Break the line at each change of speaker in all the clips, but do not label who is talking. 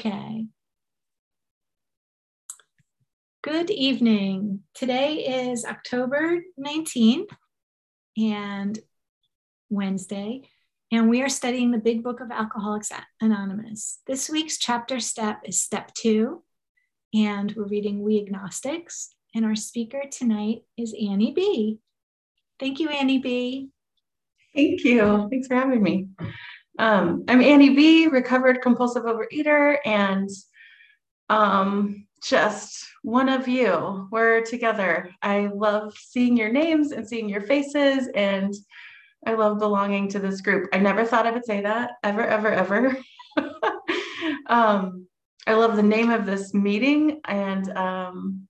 Okay. Good evening. Today is October 19th and Wednesday, and we are studying the Big Book of Alcoholics Anonymous. This week's chapter step is step two, and we're reading We Agnostics. And our speaker tonight is Annie B. Thank you, Annie B.
Thank you. Thanks for having me. Um, I'm Annie B, recovered compulsive overeater, and um, just one of you. We're together. I love seeing your names and seeing your faces, and I love belonging to this group. I never thought I would say that ever, ever, ever. um, I love the name of this meeting, and um,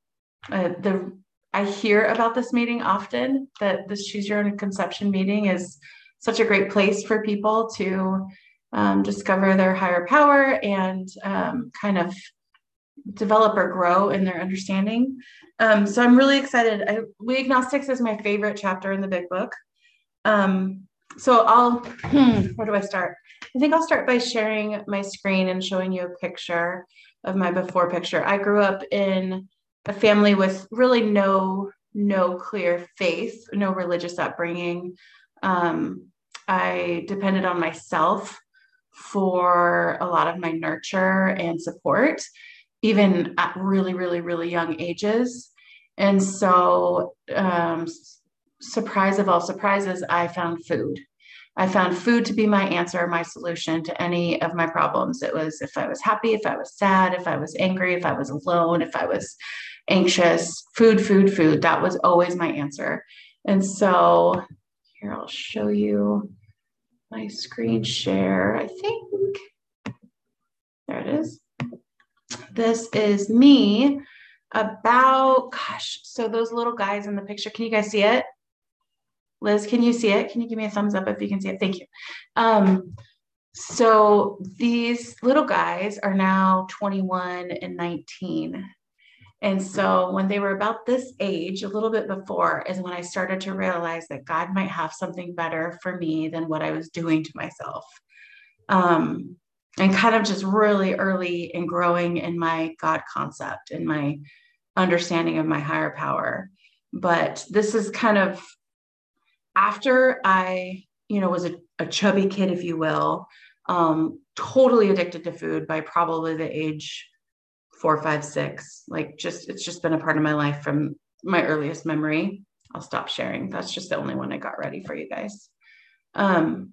uh, the I hear about this meeting often. That this Choose Your Own Conception meeting is such a great place for people to um, discover their higher power and um, kind of develop or grow in their understanding. Um, so I'm really excited. I, we Agnostics is my favorite chapter in the big book. Um, so I'll, hmm, where do I start? I think I'll start by sharing my screen and showing you a picture of my before picture. I grew up in a family with really no no clear faith, no religious upbringing. Um, I depended on myself for a lot of my nurture and support, even at really, really, really young ages. And so, um, surprise of all surprises, I found food. I found food to be my answer, my solution to any of my problems. It was if I was happy, if I was sad, if I was angry, if I was alone, if I was anxious, food, food, food. That was always my answer. And so here, I'll show you my screen share, I think. There it is. This is me about, gosh, so those little guys in the picture, can you guys see it? Liz, can you see it? Can you give me a thumbs up if you can see it? Thank you. Um, so these little guys are now 21 and 19. And so when they were about this age, a little bit before, is when I started to realize that God might have something better for me than what I was doing to myself. Um, and kind of just really early in growing in my God concept and my understanding of my higher power. But this is kind of after I, you know, was a, a chubby kid, if you will, um, totally addicted to food by probably the age four, five, six. Like just it's just been a part of my life from my earliest memory. I'll stop sharing. That's just the only one I got ready for you guys. Um,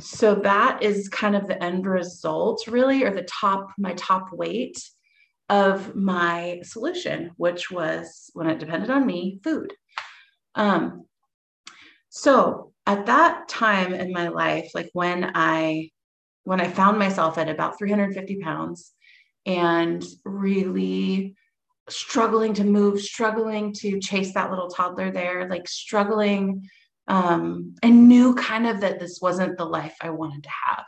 so that is kind of the end result, really, or the top, my top weight of my solution, which was when it depended on me, food. Um, so at that time in my life, like when I when I found myself at about 350 pounds, and really struggling to move, struggling to chase that little toddler there, like struggling. Um, I knew kind of that this wasn't the life I wanted to have.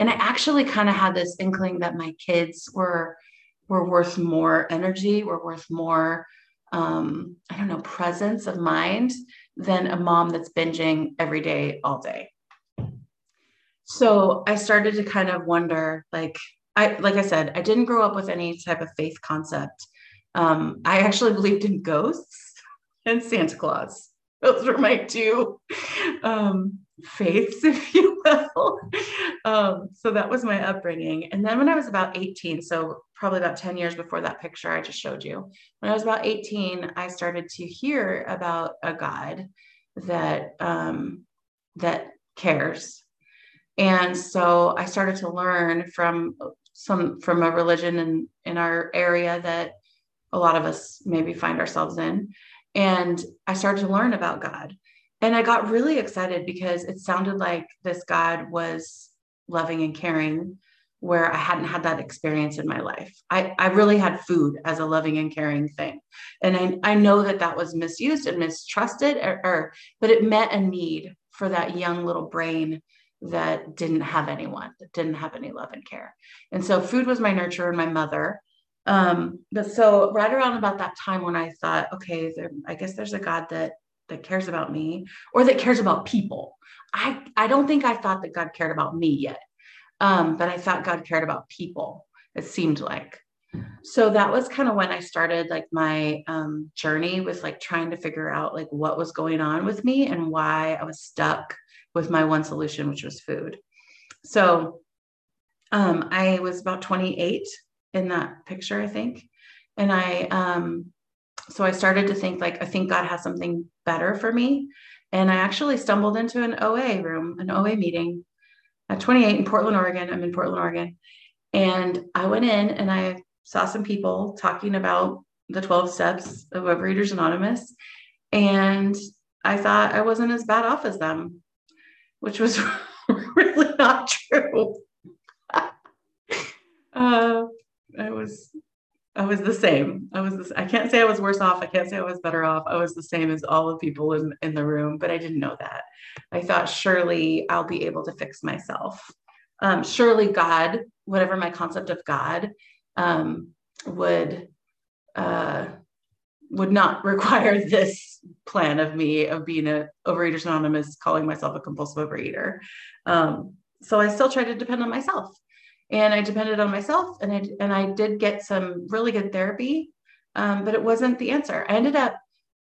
And I actually kind of had this inkling that my kids were were worth more energy, were worth more um, I don't know, presence of mind than a mom that's binging every day, all day. So I started to kind of wonder, like, I like I said, I didn't grow up with any type of faith concept. Um, I actually believed in ghosts and Santa Claus. Those were my two um, faiths, if you will. Um, so that was my upbringing. And then when I was about 18, so probably about 10 years before that picture I just showed you, when I was about 18, I started to hear about a God that um, that cares. And so I started to learn from some from a religion in in our area that a lot of us maybe find ourselves in. And i started to learn about god. And i got really excited because it sounded like this god was loving and caring where i hadn't had that experience in my life. I, I really had food as a loving and caring thing. And I, I know that that was misused and mistrusted or, or but it met a need for that young little brain that didn't have anyone, that didn't have any love and care. And so food was my nurture and my mother. Um, but so right around about that time when I thought, okay, there, I guess there's a God that that cares about me or that cares about people. I I don't think I thought that God cared about me yet. Um, but I thought God cared about people, it seemed like. So that was kind of when I started like my um, journey with like trying to figure out like what was going on with me and why I was stuck with my one solution, which was food. So um, I was about 28 in that picture, I think. And I, um, so I started to think like, I think God has something better for me. And I actually stumbled into an OA room, an OA meeting at 28 in Portland, Oregon. I'm in Portland, Oregon. And I went in and I saw some people talking about the 12 steps of Overeaters Anonymous. And I thought I wasn't as bad off as them, which was really not true. uh, I was I was the same. I was I can't say I was worse off. I can't say I was better off. I was the same as all the people in, in the room, but I didn't know that. I thought surely I'll be able to fix myself. Um, surely God, whatever my concept of God, um, would uh, would not require this plan of me of being a overeaters anonymous, calling myself a compulsive overeater. Um, so I still try to depend on myself and I depended on myself and I, and I did get some really good therapy. Um, but it wasn't the answer. I ended up,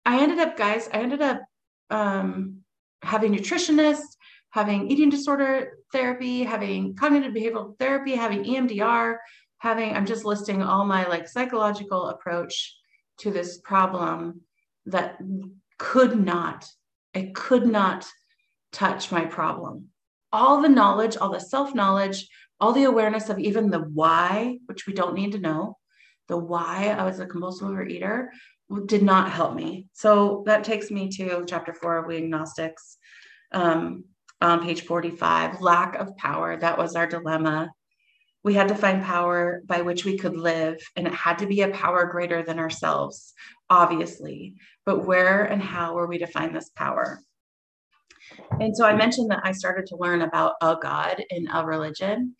I ended up guys, I ended up um, having nutritionists, having eating disorder therapy, having cognitive behavioral therapy, having EMDR, having, I'm just listing all my like psychological approach to this problem that could not, it could not touch my problem. All the knowledge, all the self knowledge, all the awareness of even the why, which we don't need to know, the why I was a compulsive overeater did not help me. So that takes me to chapter four of We Agnostics um, on page 45 lack of power. That was our dilemma. We had to find power by which we could live, and it had to be a power greater than ourselves, obviously. But where and how were we to find this power? And so I mentioned that I started to learn about a God in a religion.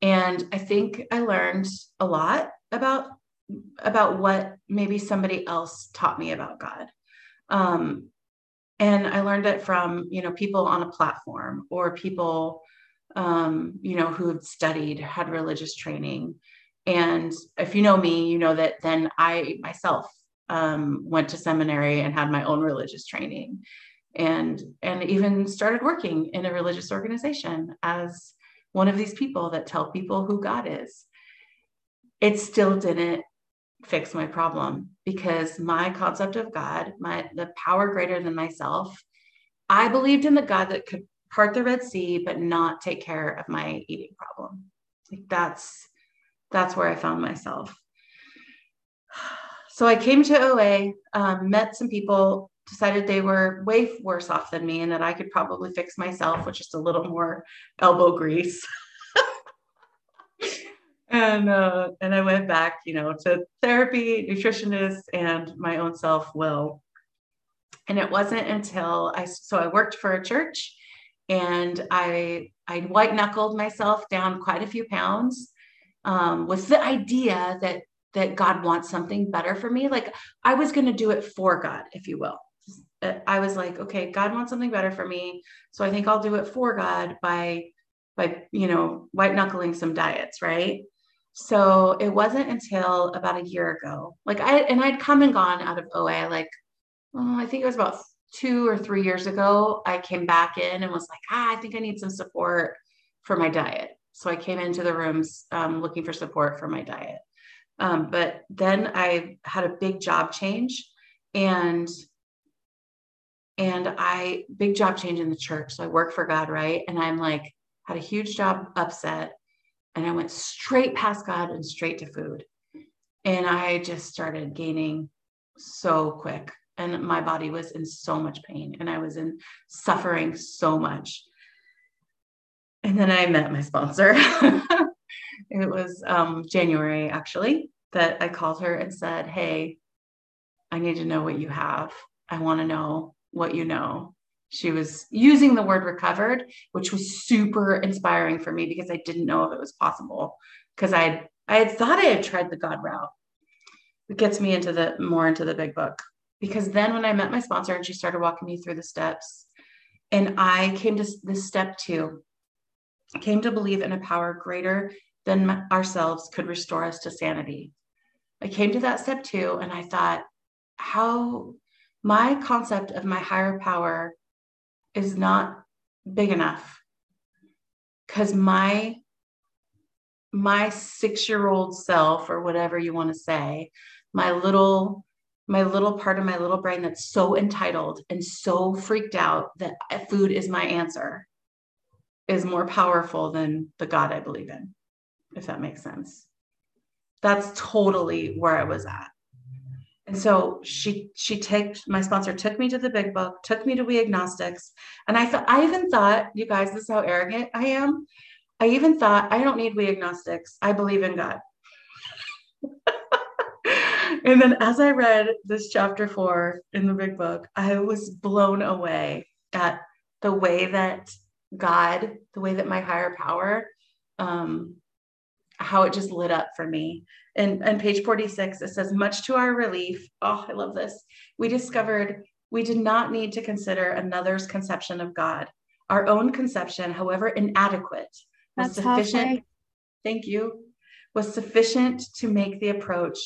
And I think I learned a lot about about what maybe somebody else taught me about God. Um, and I learned it from you know people on a platform or people um, you know who had studied, had religious training. And if you know me, you know that then I myself um, went to seminary and had my own religious training and and even started working in a religious organization as one of these people that tell people who God is. It still didn't fix my problem because my concept of God, my the power greater than myself, I believed in the God that could part the Red Sea but not take care of my eating problem. Like that's that's where I found myself. So I came to OA, um, met some people decided they were way worse off than me and that I could probably fix myself with just a little more elbow grease. and uh, and I went back, you know, to therapy, nutritionist, and my own self will. And it wasn't until I so I worked for a church, and I I white knuckled myself down quite a few pounds um, with the idea that that God wants something better for me. Like I was going to do it for God, if you will. I was like, okay, God wants something better for me. So I think I'll do it for God by, by, you know, white knuckling some diets. Right. So it wasn't until about a year ago, like I, and I'd come and gone out of OA, like, oh, I think it was about two or three years ago. I came back in and was like, ah, I think I need some support for my diet. So I came into the rooms um, looking for support for my diet. Um, but then I had a big job change and and I big job change in the church. So I work for God, right? And I'm like had a huge job upset and I went straight past God and straight to food. And I just started gaining so quick and my body was in so much pain and I was in suffering so much. And then I met my sponsor. it was um, January actually that I called her and said, Hey, I need to know what you have. I want to know what you know. She was using the word recovered, which was super inspiring for me because I didn't know if it was possible because I I had thought I had tried the God route. It gets me into the more into the big book because then when I met my sponsor and she started walking me through the steps, and I came to this step two, came to believe in a power greater than ourselves could restore us to sanity. I came to that step two, and I thought, how my concept of my higher power is not big enough because my my six year old self or whatever you want to say my little my little part of my little brain that's so entitled and so freaked out that food is my answer is more powerful than the god i believe in if that makes sense that's totally where i was at and so she she took my sponsor took me to the big book, took me to We Agnostics, and I thought I even thought, you guys, this is how arrogant I am. I even thought I don't need We Agnostics. I believe in God. And then as I read this chapter four in the big book, I was blown away at the way that God, the way that my higher power, um, how it just lit up for me and on page 46 it says much to our relief oh i love this we discovered we did not need to consider another's conception of god our own conception however inadequate was That's sufficient halfway. thank you was sufficient to make the approach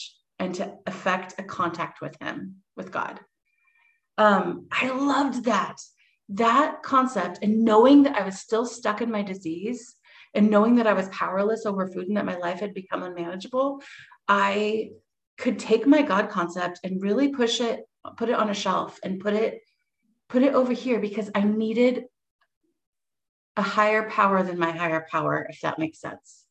and to effect a contact with him with god um, i loved that that concept and knowing that i was still stuck in my disease and knowing that I was powerless over food and that my life had become unmanageable, I could take my God concept and really push it, put it on a shelf and put it, put it over here because I needed a higher power than my higher power, if that makes sense.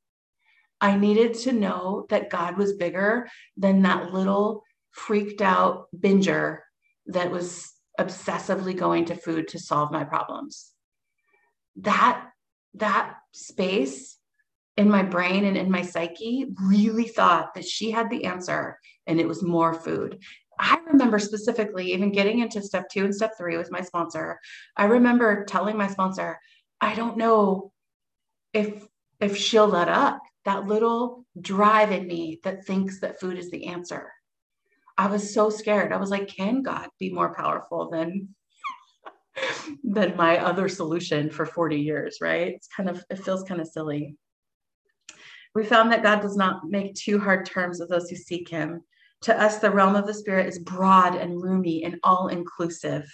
I needed to know that God was bigger than that little freaked out binger that was obsessively going to food to solve my problems. That that space in my brain and in my psyche really thought that she had the answer and it was more food. I remember specifically even getting into step two and step three with my sponsor. I remember telling my sponsor, I don't know if if she'll let up that little drive in me that thinks that food is the answer. I was so scared. I was like, can God be more powerful than than my other solution for 40 years, right? It's kind of, it feels kind of silly. We found that God does not make too hard terms with those who seek him. To us, the realm of the spirit is broad and roomy and all inclusive,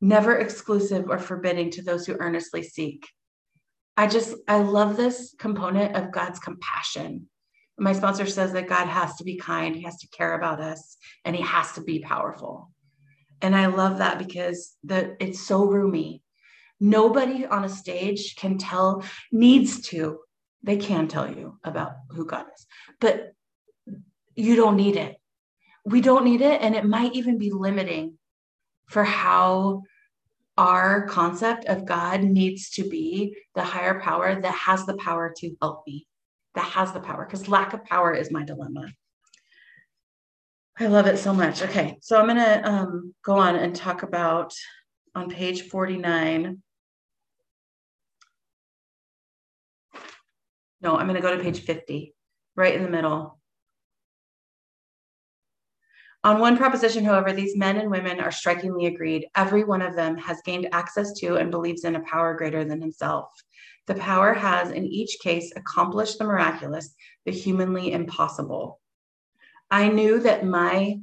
never exclusive or forbidding to those who earnestly seek. I just, I love this component of God's compassion. My sponsor says that God has to be kind, He has to care about us, and He has to be powerful. And I love that because the it's so roomy. Nobody on a stage can tell, needs to. They can tell you about who God is, but you don't need it. We don't need it. And it might even be limiting for how our concept of God needs to be the higher power that has the power to help me, that has the power, because lack of power is my dilemma. I love it so much. Okay, so I'm going to um, go on and talk about on page 49. No, I'm going to go to page 50, right in the middle. On one proposition, however, these men and women are strikingly agreed. Every one of them has gained access to and believes in a power greater than himself. The power has, in each case, accomplished the miraculous, the humanly impossible. I knew that my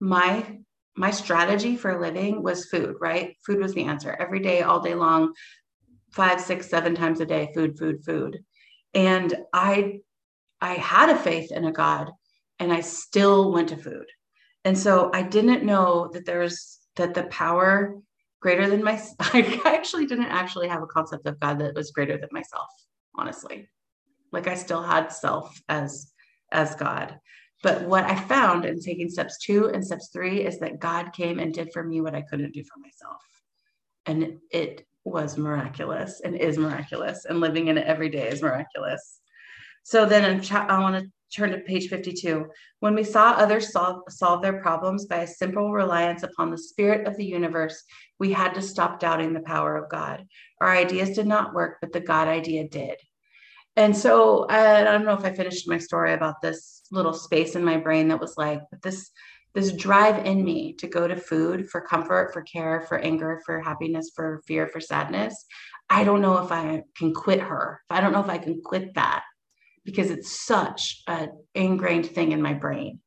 my my strategy for living was food, right? Food was the answer every day, all day long, five, six, seven times a day, food, food, food. And I I had a faith in a God and I still went to food. And so I didn't know that there's that the power greater than my I actually didn't actually have a concept of God that was greater than myself, honestly. Like I still had self as as God. But what I found in taking steps two and steps three is that God came and did for me what I couldn't do for myself. And it was miraculous and is miraculous, and living in it every day is miraculous. So then I want to turn to page 52. When we saw others solve, solve their problems by a simple reliance upon the spirit of the universe, we had to stop doubting the power of God. Our ideas did not work, but the God idea did. And so I, I don't know if I finished my story about this little space in my brain that was like this this drive in me to go to food for comfort, for care, for anger, for happiness, for fear, for sadness. I don't know if I can quit her. I don't know if I can quit that because it's such an ingrained thing in my brain.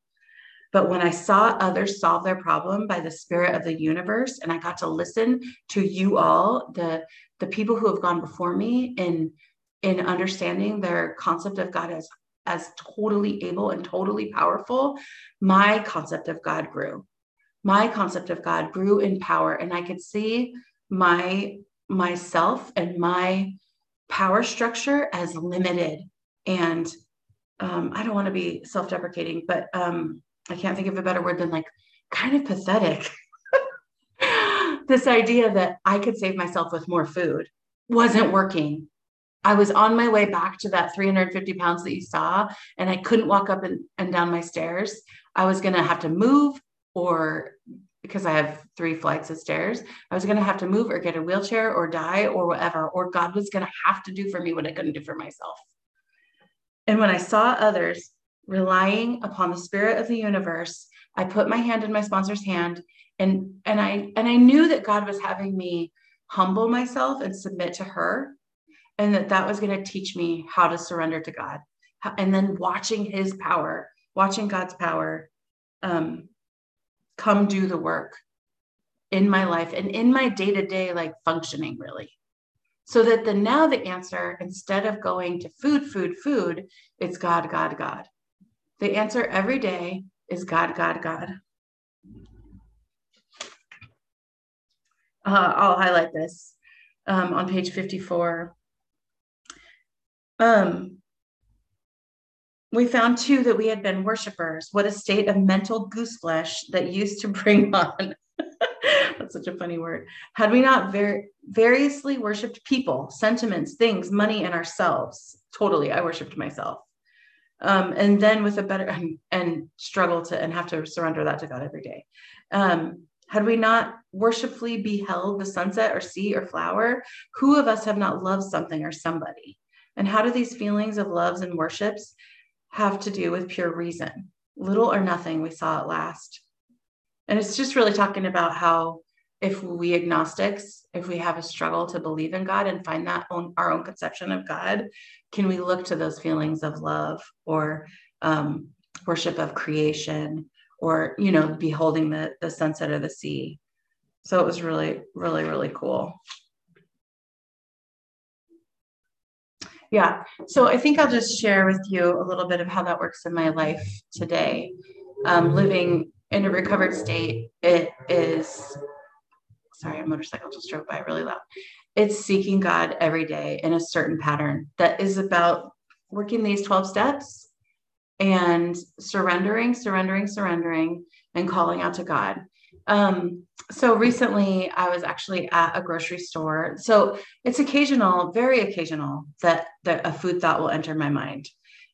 But when I saw others solve their problem by the spirit of the universe, and I got to listen to you all, the, the people who have gone before me in, in understanding their concept of God as, as totally able and totally powerful, my concept of God grew. My concept of God grew in power, and I could see my myself and my power structure as limited and um, I don't want to be self-deprecating, but um, I can't think of a better word than like kind of pathetic. this idea that I could save myself with more food wasn't working. I was on my way back to that 350 pounds that you saw, and I couldn't walk up and, and down my stairs. I was going to have to move, or because I have three flights of stairs, I was going to have to move or get a wheelchair or die or whatever, or God was going to have to do for me what I couldn't do for myself. And when I saw others relying upon the spirit of the universe, I put my hand in my sponsor's hand and and I and I knew that God was having me humble myself and submit to her and that that was going to teach me how to surrender to God. And then watching his power, watching God's power um, come do the work in my life and in my day-to-day like functioning really so that the now the answer instead of going to food food food it's god god god. The answer every day is god god god. Uh, i'll highlight this um, on page 54 um, we found too that we had been worshipers. What a state of mental goose flesh that used to bring on that's such a funny word. Had we not ver- variously worshiped people, sentiments, things, money, and ourselves, totally, I worshiped myself. Um, and then with a better and, struggle to and have to surrender that to God every day. Um, had we not worshipfully beheld the sunset or sea or flower, who of us have not loved something or somebody? And how do these feelings of loves and worships have to do with pure reason? Little or nothing, we saw at last. And it's just really talking about how if we agnostics, if we have a struggle to believe in God and find that our own conception of God, can we look to those feelings of love or um, worship of creation or, you know, beholding the, the sunset of the sea? So it was really, really, really cool. Yeah. So I think I'll just share with you a little bit of how that works in my life today. Um, living in a recovered state, it is sorry, a motorcycle just drove by really loud. It's seeking God every day in a certain pattern that is about working these 12 steps and surrendering, surrendering, surrendering, and calling out to God. Um, so recently I was actually at a grocery store. So it's occasional, very occasional that, that a food thought will enter my mind.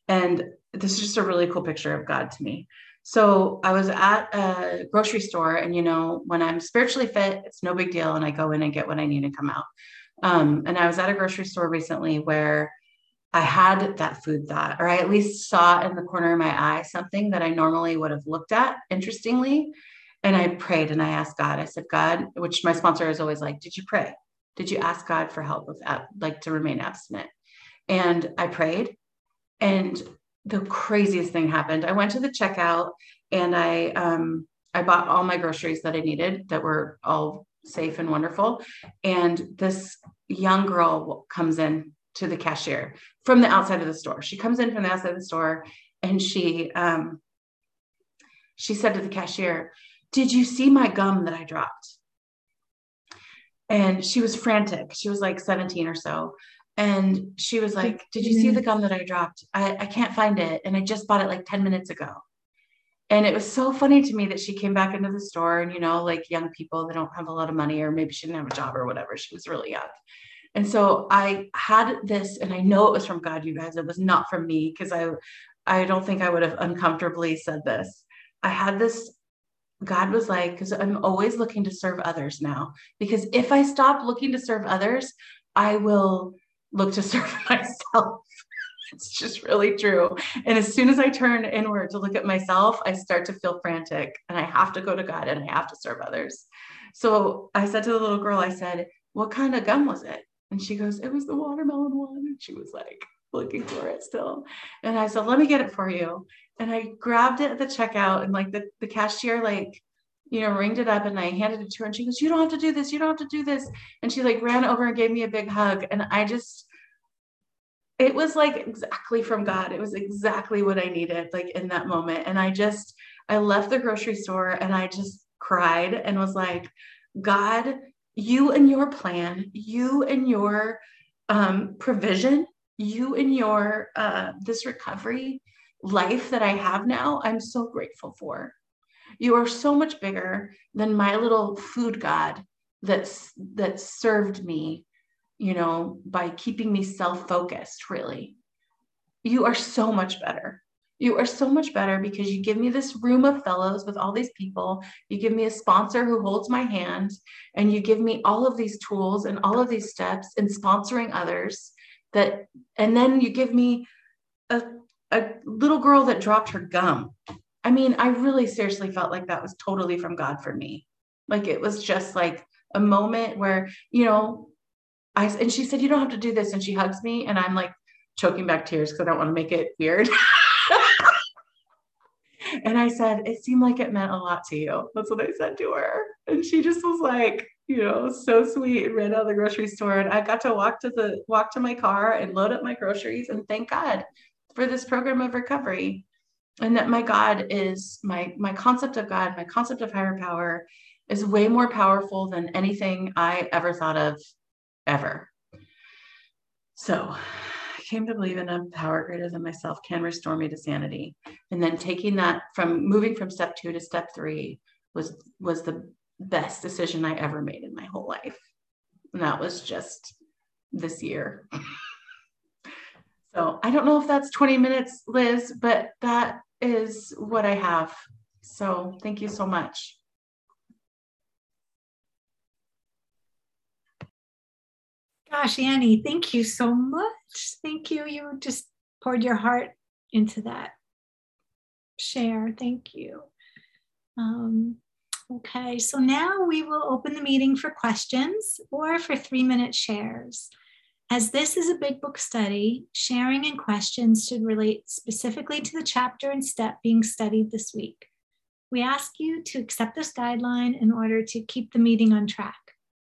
And this is just a really cool picture of God to me. So I was at a grocery store, and you know, when I'm spiritually fit, it's no big deal, and I go in and get what I need and come out. Um, and I was at a grocery store recently where I had that food thought, or I at least saw in the corner of my eye something that I normally would have looked at, interestingly. And I prayed and I asked God, I said, God, which my sponsor is always like, Did you pray? Did you ask God for help with that, like to remain abstinent? And I prayed. And the craziest thing happened. I went to the checkout and I um, I bought all my groceries that I needed that were all safe and wonderful. And this young girl comes in to the cashier from the outside of the store. She comes in from the outside of the store and she um, she said to the cashier, "Did you see my gum that I dropped?" And she was frantic. She was like 17 or so. And she was like, Did you see the gum that I dropped? I, I can't find it. And I just bought it like 10 minutes ago. And it was so funny to me that she came back into the store and, you know, like young people, they don't have a lot of money, or maybe she didn't have a job or whatever. She was really young. And so I had this, and I know it was from God, you guys. It was not from me because I I don't think I would have uncomfortably said this. I had this God was like, because I'm always looking to serve others now. Because if I stop looking to serve others, I will look to serve myself. it's just really true. And as soon as I turn inward to look at myself, I start to feel frantic and I have to go to God and I have to serve others. So I said to the little girl, I said, What kind of gum was it? And she goes, It was the watermelon one. And she was like looking for it still. And I said, Let me get it for you. And I grabbed it at the checkout and like the, the cashier, like, you know, ringed it up and I handed it to her and she goes, You don't have to do this. You don't have to do this. And she like ran over and gave me a big hug. And I just, it was like exactly from God. It was exactly what I needed, like in that moment. And I just, I left the grocery store and I just cried and was like, God, you and your plan, you and your um, provision, you and your uh, this recovery life that I have now, I'm so grateful for. You are so much bigger than my little food god that's that served me, you know, by keeping me self-focused, really. You are so much better. You are so much better because you give me this room of fellows with all these people. You give me a sponsor who holds my hand, and you give me all of these tools and all of these steps in sponsoring others. That, and then you give me a, a little girl that dropped her gum. I mean, I really seriously felt like that was totally from God for me. Like it was just like a moment where, you know, I, and she said, You don't have to do this. And she hugs me, and I'm like choking back tears because I don't want to make it weird. and I said, It seemed like it meant a lot to you. That's what I said to her. And she just was like, you know, so sweet and ran out of the grocery store. And I got to walk to the walk to my car and load up my groceries and thank God for this program of recovery. And that my God is my my concept of God, my concept of higher power is way more powerful than anything I ever thought of ever. So I came to believe in a power greater than myself can restore me to sanity. And then taking that from moving from step two to step three was was the best decision I ever made in my whole life. And that was just this year. so I don't know if that's 20 minutes, Liz, but that is what I have. So thank you so much.
Gosh, Annie, thank you so much. Thank you. You just poured your heart into that share. Thank you. Um, okay, so now we will open the meeting for questions or for three minute shares. As this is a big book study, sharing and questions should relate specifically to the chapter and step being studied this week. We ask you to accept this guideline in order to keep the meeting on track.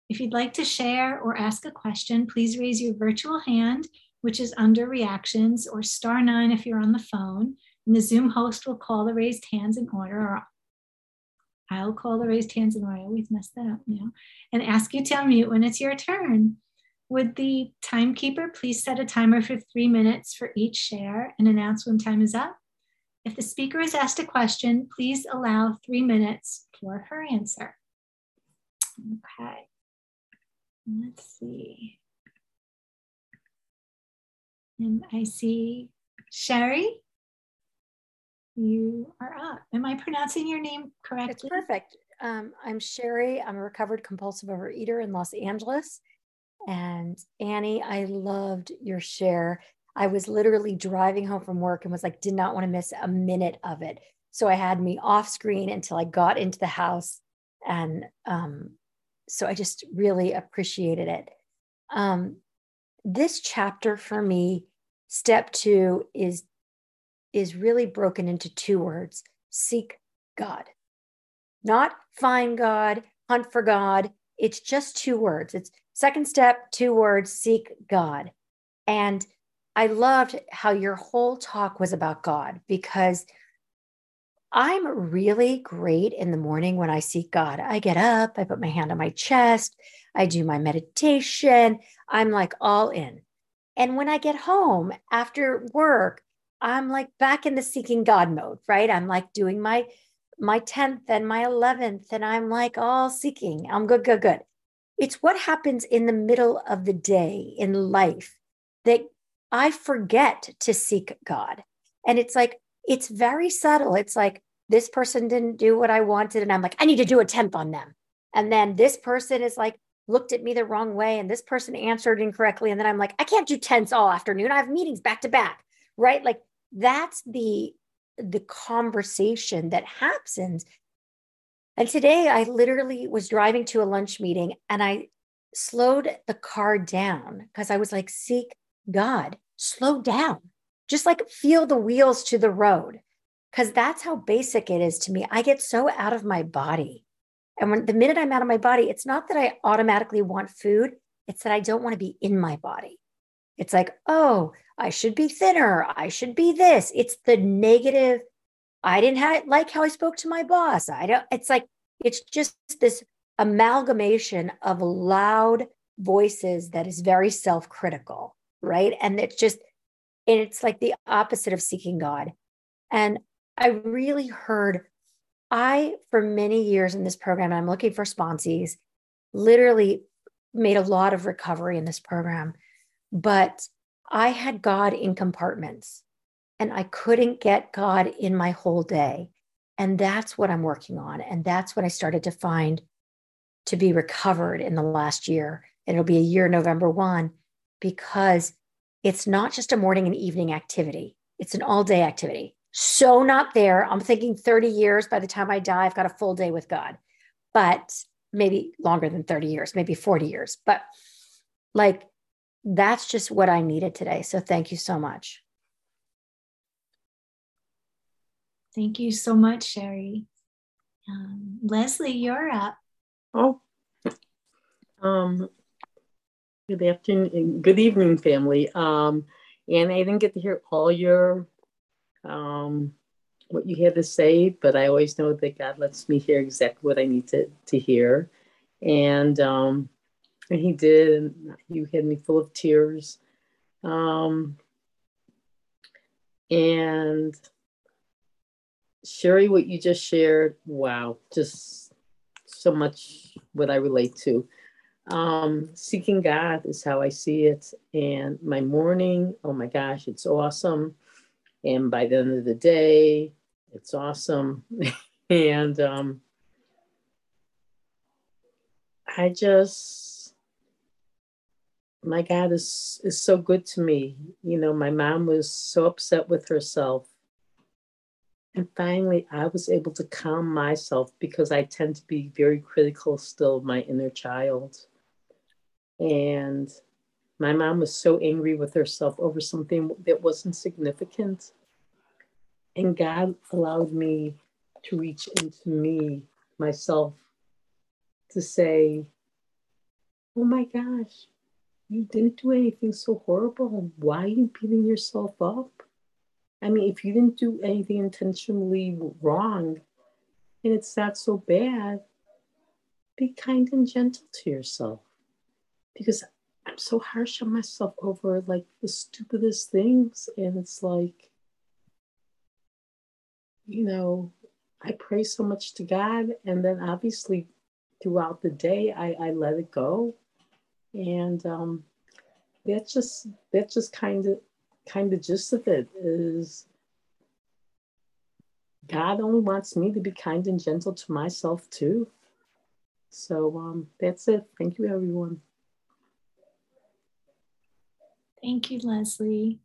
If you'd like to share or ask a question, please raise your virtual hand, which is under reactions, or star nine if you're on the phone. And the Zoom host will call the raised hands in order, or I'll call the raised hands in order. I always mess that up now. And ask you to unmute when it's your turn. Would the timekeeper please set a timer for three minutes for each share and announce when time is up? If the speaker is asked a question, please allow three minutes for her answer. Okay. Let's see. And I see Sherry, you are up. Am I pronouncing your name correctly?
It's perfect. Um, I'm Sherry. I'm a recovered compulsive overeater in Los Angeles. And Annie, I loved your share. I was literally driving home from work and was like, did not want to miss a minute of it. So I had me off screen until I got into the house. And um, so I just really appreciated it. Um, this chapter for me, step two, is is really broken into two words: seek God, not find God, hunt for God. It's just two words. It's second step, two words: seek God. And I loved how your whole talk was about God because I'm really great in the morning when I seek God. I get up, I put my hand on my chest, I do my meditation. I'm like all in. And when I get home after work, I'm like back in the seeking God mode, right? I'm like doing my my 10th and my 11th and I'm like all seeking. I'm good, good, good. It's what happens in the middle of the day in life that I forget to seek God. And it's like it's very subtle. It's like this person didn't do what I wanted. And I'm like, I need to do a tenth on them. And then this person is like, looked at me the wrong way. And this person answered incorrectly. And then I'm like, I can't do tenths all afternoon. I have meetings back to back. Right. Like that's the the conversation that happens. And today I literally was driving to a lunch meeting and I slowed the car down because I was like, seek God, slow down, just like feel the wheels to the road. Because that's how basic it is to me. I get so out of my body. And when the minute I'm out of my body, it's not that I automatically want food, it's that I don't want to be in my body. It's like, oh, I should be thinner. I should be this. It's the negative. I didn't have, like how I spoke to my boss. I don't, it's like, it's just this amalgamation of loud voices that is very self critical, right? And it's just, and it's like the opposite of seeking God. And I really heard, I, for many years in this program, and I'm looking for sponsees, literally made a lot of recovery in this program. But I had God in compartments and I couldn't get God in my whole day. And that's what I'm working on. And that's what I started to find to be recovered in the last year. And it'll be a year, November 1, because it's not just a morning and evening activity, it's an all day activity. So, not there. I'm thinking 30 years by the time I die, I've got a full day with God, but maybe longer than 30 years, maybe 40 years. But like, that's just what I needed today. So, thank you so much.
Thank you so much, Sherry. Um, Leslie, you're up.
Oh, um, good afternoon, good evening, family. Um, and I didn't get to hear all your um, what you had to say, but I always know that God lets me hear exactly what I need to to hear, and um, and He did. And you had me full of tears, um, and Sherry, what you just shared, wow, just so much what I relate to. Um, seeking God is how I see it. And my morning, oh my gosh, it's awesome. And by the end of the day, it's awesome. and um, I just, my God is is so good to me. You know, my mom was so upset with herself and finally, I was able to calm myself because I tend to be very critical still of my inner child. And my mom was so angry with herself over something that wasn't significant. And God allowed me to reach into me, myself, to say, Oh my gosh, you didn't do anything so horrible. Why are you beating yourself up? I mean, if you didn't do anything intentionally wrong and it's not so bad, be kind and gentle to yourself. Because I'm so harsh on myself over like the stupidest things. And it's like, you know, I pray so much to God. And then obviously throughout the day, I, I let it go. And um, that's just, that's just kind of kind of gist of it is God only wants me to be kind and gentle to myself too. So um, that's it. Thank you, everyone.
Thank you, Leslie.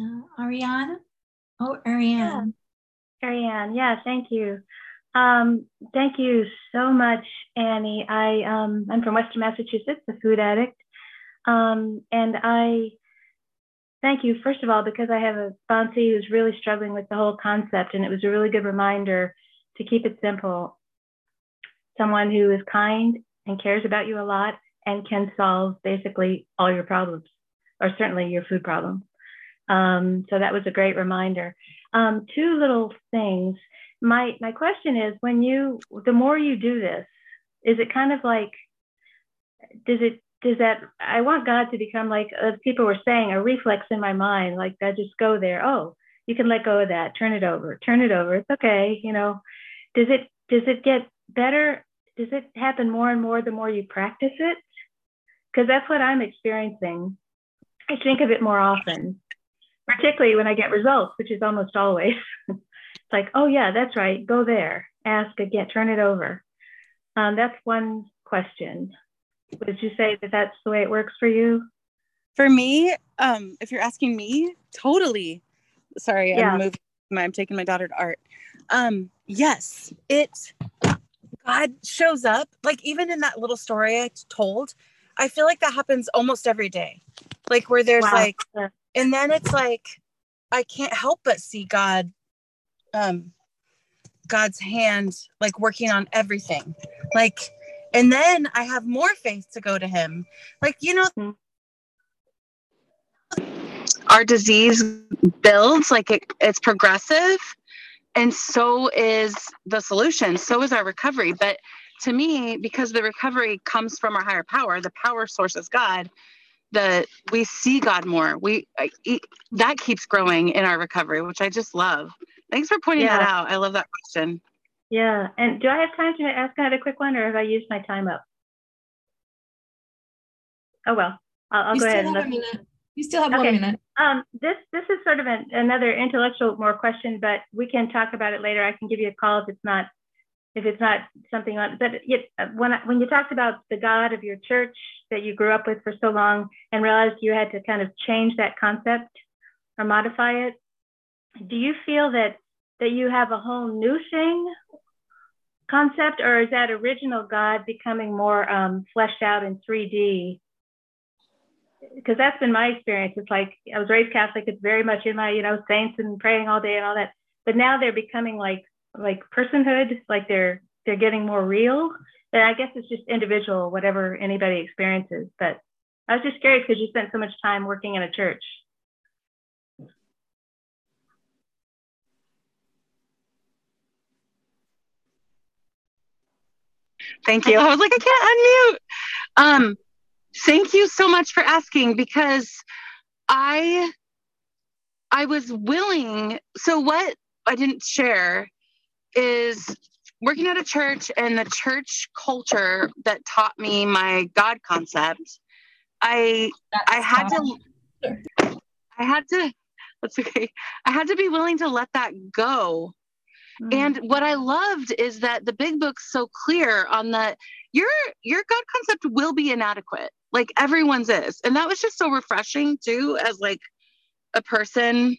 Uh, Ariana? Oh, Ariane.
Yeah. Ariane, yeah, thank you. Um, thank you so much, Annie. I um, I'm from Western Massachusetts, a food addict, um, and I Thank you. First of all, because I have a sponsee who's really struggling with the whole concept, and it was a really good reminder to keep it simple. Someone who is kind and cares about you a lot and can solve basically all your problems, or certainly your food problem. Um, so that was a great reminder. Um, two little things. My my question is, when you the more you do this, is it kind of like does it does that I want God to become like as people were saying, a reflex in my mind, like I just go there. Oh, you can let go of that, turn it over, turn it over. It's okay, you know. Does it does it get better? Does it happen more and more the more you practice it? Because that's what I'm experiencing. I think of it more often, particularly when I get results, which is almost always. it's like, oh yeah, that's right. Go there, ask again, turn it over. Um, that's one question. Would you say that that's the way it works for you?
For me, um, if you're asking me, totally. Sorry, yeah. I'm moving. I'm taking my daughter to art. Um, yes, it. God shows up. Like even in that little story I told,
I feel like that happens almost every day. Like where there's wow. like and then it's like I can't help but see God um God's hand like working on everything. Like and then I have more faith to go to him. Like you know our disease builds like it, it's progressive and so is the solution so is our recovery but to me because the recovery comes from our higher power the power source is god the we see god more we I, that keeps growing in our recovery which i just love thanks for pointing yeah. that out i love that question
yeah and do i have time to ask another quick one or have i used my time up oh well i'll, I'll go ahead and
you still have okay. one minute.
Um, this this is sort of an, another intellectual more question, but we can talk about it later. I can give you a call if it's not if it's not something on. But it, when when you talked about the God of your church that you grew up with for so long and realized you had to kind of change that concept or modify it, do you feel that that you have a whole new thing concept, or is that original God becoming more um, fleshed out in 3D because that's been my experience. It's like I was raised Catholic. It's very much in my, you know, saints and praying all day and all that. But now they're becoming like like personhood, like they're they're getting more real. And I guess it's just individual, whatever anybody experiences. But I was just curious because you spent so much time working in a church.
Thank you. I was like, I can't unmute. Um, Thank you so much for asking because I I was willing. So what I didn't share is working at a church and the church culture that taught me my God concept. I that's I had to I had to that's okay. I had to be willing to let that go. Mm. And what I loved is that the big book's so clear on that your your God concept will be inadequate like everyone's is and that was just so refreshing too as like a person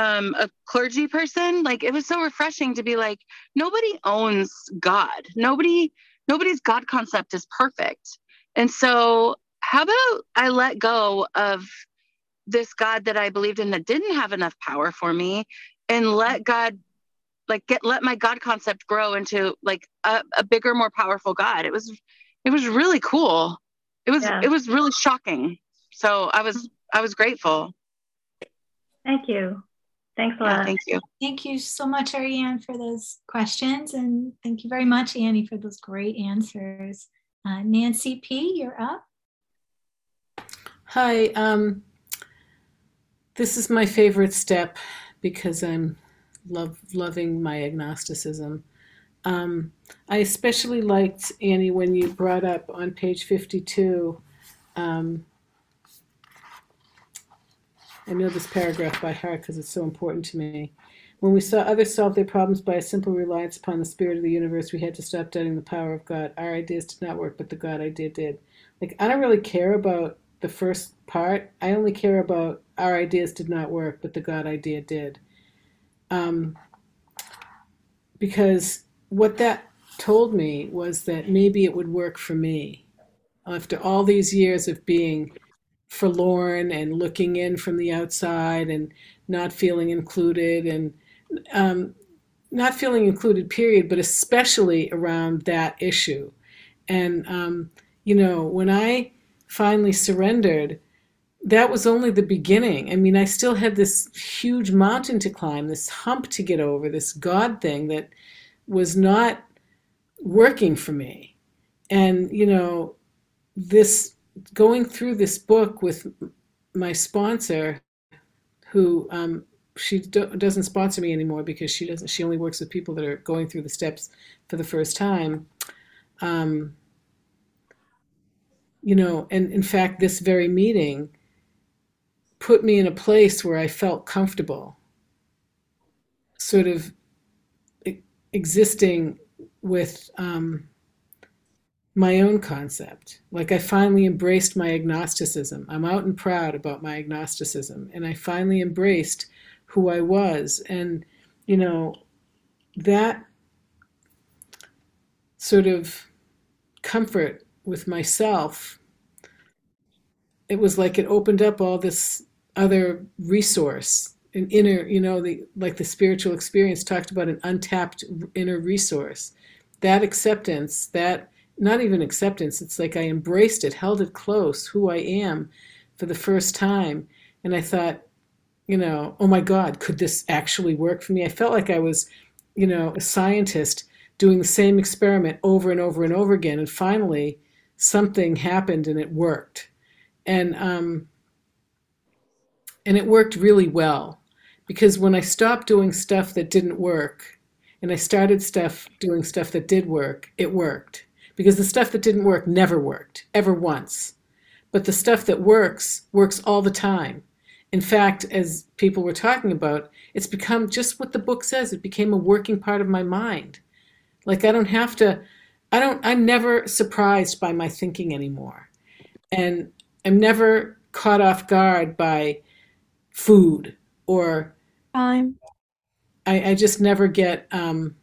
um a clergy person like it was so refreshing to be like nobody owns god. Nobody nobody's god concept is perfect. And so how about i let go of this god that i believed in that didn't have enough power for me and let god like get let my god concept grow into like a, a bigger more powerful god. It was it was really cool. It was yeah. it was really shocking. So i was i was grateful.
Thank you thanks a lot. yeah,
thank you.
Thank you so much ariane for those questions and thank you very much annie for those great answers. Uh, nancy p you're up.
Hi um, this is my favorite step because i'm love loving my agnosticism. Um, I especially liked, Annie, when you brought up on page 52. Um, I know this paragraph by heart because it's so important to me. When we saw others solve their problems by a simple reliance upon the spirit of the universe, we had to stop doubting the power of God. Our ideas did not work, but the God idea did. Like, I don't really care about the first part. I only care about our ideas did not work, but the God idea did. Um, because what that told me was that maybe it would work for me. After all these years of being forlorn and looking in from the outside and not feeling included and um, not feeling included, period, but especially around that issue. And, um, you know, when I finally surrendered, that was only the beginning. I mean, I still had this huge mountain to climb, this hump to get over, this God thing that was not working for me. And, you know, this going through this book with my sponsor, who um, she do, doesn't sponsor me anymore because she doesn't. She only works with people that are going through the steps for the first time. Um, you know, and in fact, this very meeting put me in a place where I felt comfortable, sort of existing with um, my own concept. Like I finally embraced my agnosticism. I'm out and proud about my agnosticism, and I finally embraced who I was. And, you know, that sort of comfort with myself it was like it opened up all this other resource an inner you know the like the spiritual experience talked about an untapped inner resource that acceptance that not even acceptance. It's like i embraced it held it close who i am for the first time. And i thought you know oh my god could this actually work for me? I felt like i was you know a scientist doing the same experiment over and over and over again. And finally something happened and it worked. And um and it worked really well. Because when i stopped doing stuff that didn't work and i started stuff doing stuff that did work it worked because the stuff that didn't work never worked ever once. But the stuff that works works all the time. In fact as people were talking about it's become just what the book says. It became a working part of my mind. Like i don't have to i don't i'm never surprised by my thinking anymore. And i'm never caught off guard by food or
Time.
I, I just never get um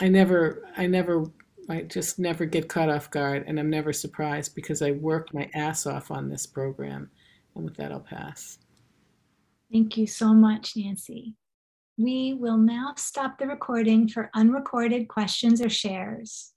I never I never I just never get caught off guard and I'm never surprised because I work my ass off on this program. And with that I'll pass.
Thank you so much, Nancy. We will now stop the recording for unrecorded questions or shares.